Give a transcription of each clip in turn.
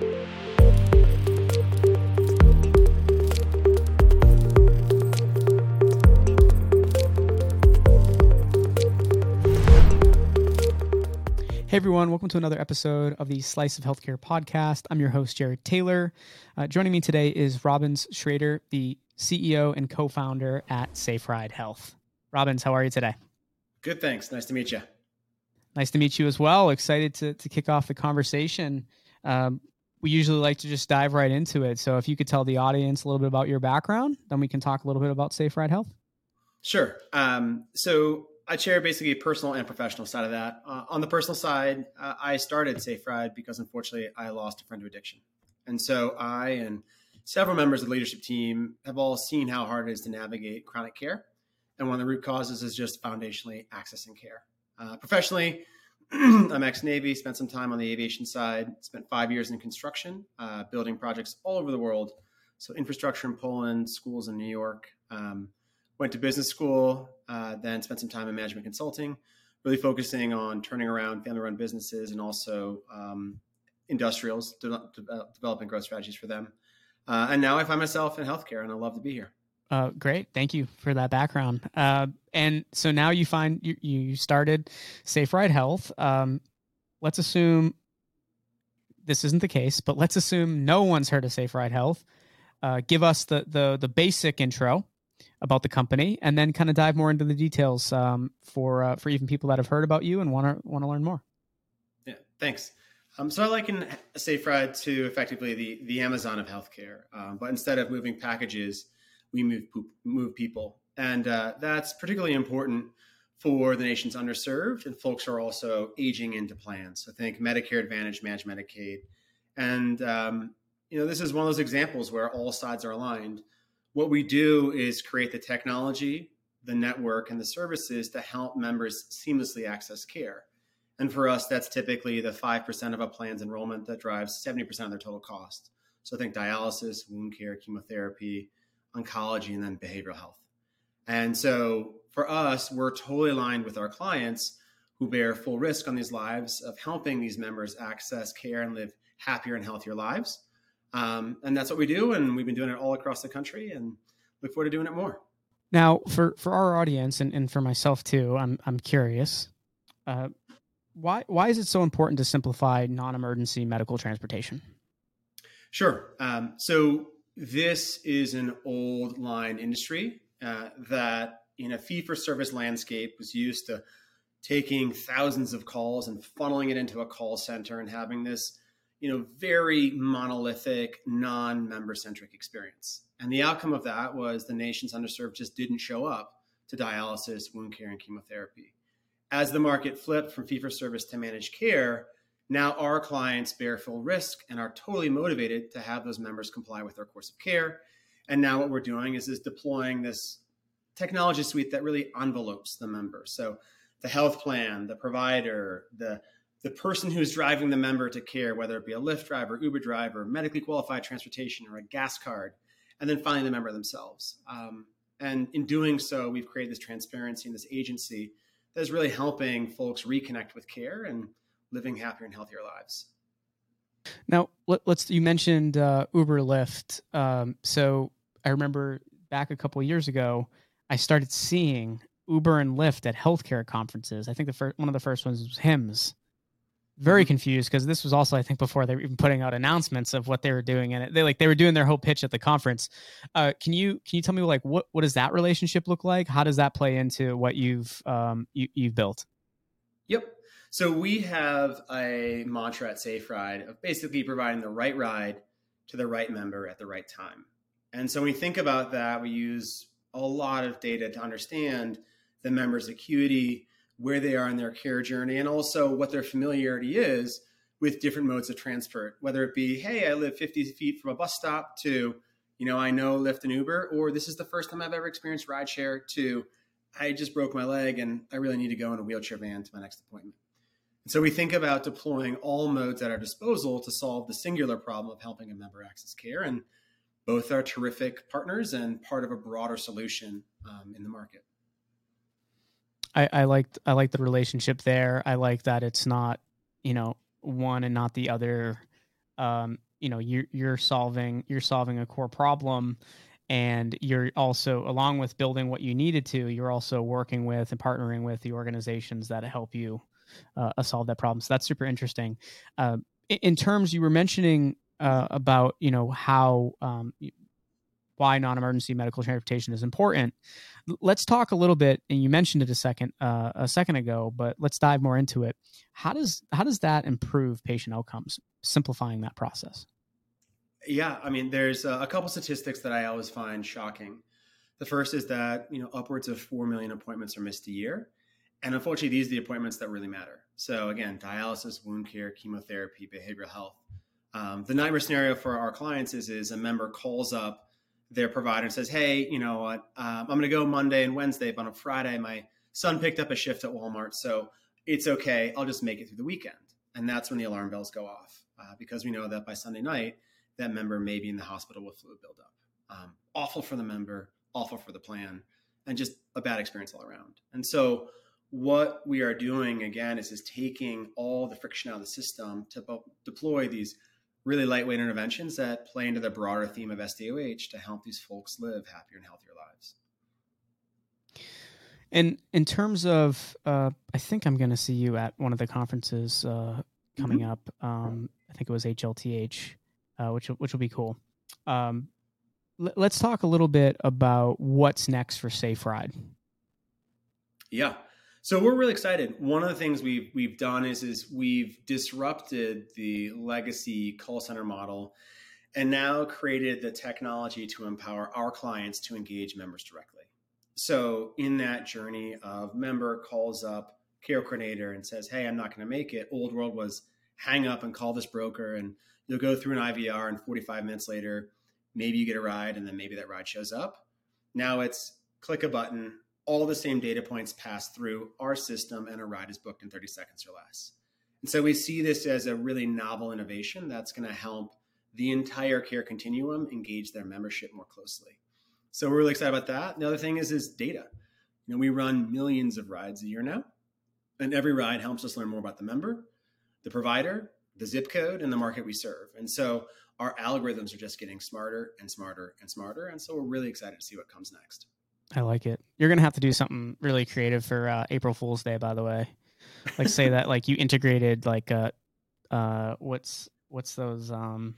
Hey everyone, welcome to another episode of the Slice of Healthcare podcast. I'm your host, Jared Taylor. Uh, joining me today is Robbins Schrader, the CEO and co founder at Safe Ride Health. Robbins, how are you today? Good, thanks. Nice to meet you. Nice to meet you as well. Excited to, to kick off the conversation. Um, we usually like to just dive right into it. So if you could tell the audience a little bit about your background, then we can talk a little bit about Safe Ride Health. Sure. Um, so I share basically a personal and professional side of that. Uh, on the personal side, uh, I started Safe Ride because unfortunately I lost a friend to addiction. And so I and several members of the leadership team have all seen how hard it is to navigate chronic care. And one of the root causes is just foundationally accessing care. Uh, professionally, I'm ex Navy, spent some time on the aviation side, spent five years in construction, uh, building projects all over the world. So, infrastructure in Poland, schools in New York. Um, went to business school, uh, then spent some time in management consulting, really focusing on turning around family run businesses and also um, industrials, de- de- developing growth strategies for them. Uh, and now I find myself in healthcare and I love to be here. Uh, great. Thank you for that background. Uh, and so now you find you, you started Safe Ride Health. Um, let's assume this isn't the case, but let's assume no one's heard of Safe Ride Health. Uh, give us the, the, the basic intro about the company, and then kind of dive more into the details um, for uh, for even people that have heard about you and want to want to learn more. Yeah, thanks. Um, so I liken Safe Ride to effectively the the Amazon of healthcare, um, but instead of moving packages, we move move people, and uh, that's particularly important for the nation's underserved and folks who are also aging into plans. So think Medicare Advantage, Managed Medicaid, and um, you know this is one of those examples where all sides are aligned what we do is create the technology, the network, and the services to help members seamlessly access care. And for us, that's typically the 5% of a plan's enrollment that drives 70% of their total cost. So I think dialysis, wound care, chemotherapy, oncology, and then behavioral health. And so for us, we're totally aligned with our clients who bear full risk on these lives of helping these members access care and live happier and healthier lives. Um, and that's what we do. And we've been doing it all across the country and look forward to doing it more. Now, for, for our audience and, and for myself too, I'm, I'm curious. Uh, why, why is it so important to simplify non emergency medical transportation? Sure. Um, so, this is an old line industry uh, that, in a fee for service landscape, was used to taking thousands of calls and funneling it into a call center and having this you know, very monolithic, non-member centric experience. And the outcome of that was the nation's underserved just didn't show up to dialysis, wound care, and chemotherapy. As the market flipped from fee for service to managed care, now our clients bear full risk and are totally motivated to have those members comply with their course of care. And now what we're doing is, is deploying this technology suite that really envelopes the member. So the health plan, the provider, the the person who's driving the member to care, whether it be a Lyft driver, Uber driver, medically qualified transportation, or a gas card, and then finally the member themselves. Um, and in doing so, we've created this transparency and this agency that is really helping folks reconnect with care and living happier and healthier lives. Now, let, us You mentioned uh, Uber, Lyft. Um, so I remember back a couple years ago, I started seeing Uber and Lyft at healthcare conferences. I think the first one of the first ones was HIMSS. very mm-hmm. confused because this was also I think before they were even putting out announcements of what they were doing and they like they were doing their whole pitch at the conference. Uh, can you can you tell me like what what does that relationship look like? How does that play into what you've um, you, you've built? Yep. So we have a mantra at Safe Ride of basically providing the right ride to the right member at the right time. And so when we think about that, we use a lot of data to understand the member's acuity, where they are in their care journey and also what their familiarity is with different modes of transport, whether it be, hey, I live 50 feet from a bus stop to, you know, I know Lyft and Uber, or this is the first time I've ever experienced rideshare to, I just broke my leg and I really need to go in a wheelchair van to my next appointment. And so we think about deploying all modes at our disposal to solve the singular problem of helping a member access care. And both are terrific partners and part of a broader solution um, in the market. I, I liked I like the relationship there. I like that it's not you know one and not the other. Um, you know you're you're solving you're solving a core problem and you're also along with building what you needed to you're also working with and partnering with the organizations that help you uh, solve that problem. So that's super interesting. Uh, in terms you were mentioning uh, about you know how um, why non-emergency medical transportation is important. Let's talk a little bit and you mentioned it a second uh, a second ago but let's dive more into it. How does how does that improve patient outcomes simplifying that process? Yeah, I mean, there's a couple statistics that I always find shocking. The first is that you know upwards of four million appointments are missed a year, and unfortunately, these are the appointments that really matter. So again, dialysis, wound care, chemotherapy, behavioral health. Um, the nightmare scenario for our clients is is a member calls up their provider and says, "Hey, you know what? Um, I'm going to go Monday and Wednesday, but on a Friday, my son picked up a shift at Walmart, so it's okay. I'll just make it through the weekend." And that's when the alarm bells go off uh, because we know that by Sunday night that member may be in the hospital with fluid buildup. Um, awful for the member, awful for the plan, and just a bad experience all around. And so, what we are doing again is is taking all the friction out of the system to deploy these really lightweight interventions that play into the broader theme of SDOH to help these folks live happier and healthier lives. And in terms of, uh, I think I'm going to see you at one of the conferences uh, coming mm-hmm. up. Um, I think it was HLTH uh, which which will be cool. Um, l- let's talk a little bit about what's next for Safe Ride. Yeah, so we're really excited. One of the things we've we've done is is we've disrupted the legacy call center model, and now created the technology to empower our clients to engage members directly. So in that journey of member calls up care coordinator and says, "Hey, I'm not going to make it." Old world was hang up and call this broker and you'll go through an IVR and 45 minutes later, maybe you get a ride and then maybe that ride shows up. Now it's click a button, all the same data points pass through our system and a ride is booked in 30 seconds or less. And so we see this as a really novel innovation that's going to help the entire care continuum engage their membership more closely. So we're really excited about that. The other thing is is data. You know, we run millions of rides a year now, and every ride helps us learn more about the member, the provider, the zip code and the market we serve. And so our algorithms are just getting smarter and smarter and smarter. And so we're really excited to see what comes next. I like it. You're going to have to do something really creative for uh, April Fool's Day, by the way. Like say that like you integrated like uh uh what's what's those um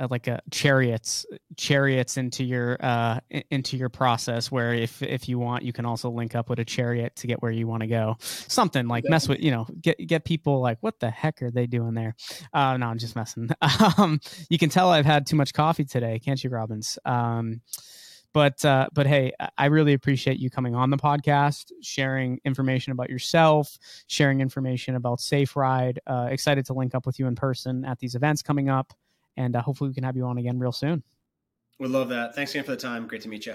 uh, like a uh, chariots chariots into your uh into your process where if if you want you can also link up with a chariot to get where you want to go. Something like mess with you know get get people like what the heck are they doing there? Uh no i'm just messing. Um you can tell i've had too much coffee today can't you robbins? Um but uh, but hey, I really appreciate you coming on the podcast, sharing information about yourself, sharing information about Safe Ride. Uh, excited to link up with you in person at these events coming up and uh, hopefully we can have you on again real soon. Would love that. Thanks again for the time. Great to meet you.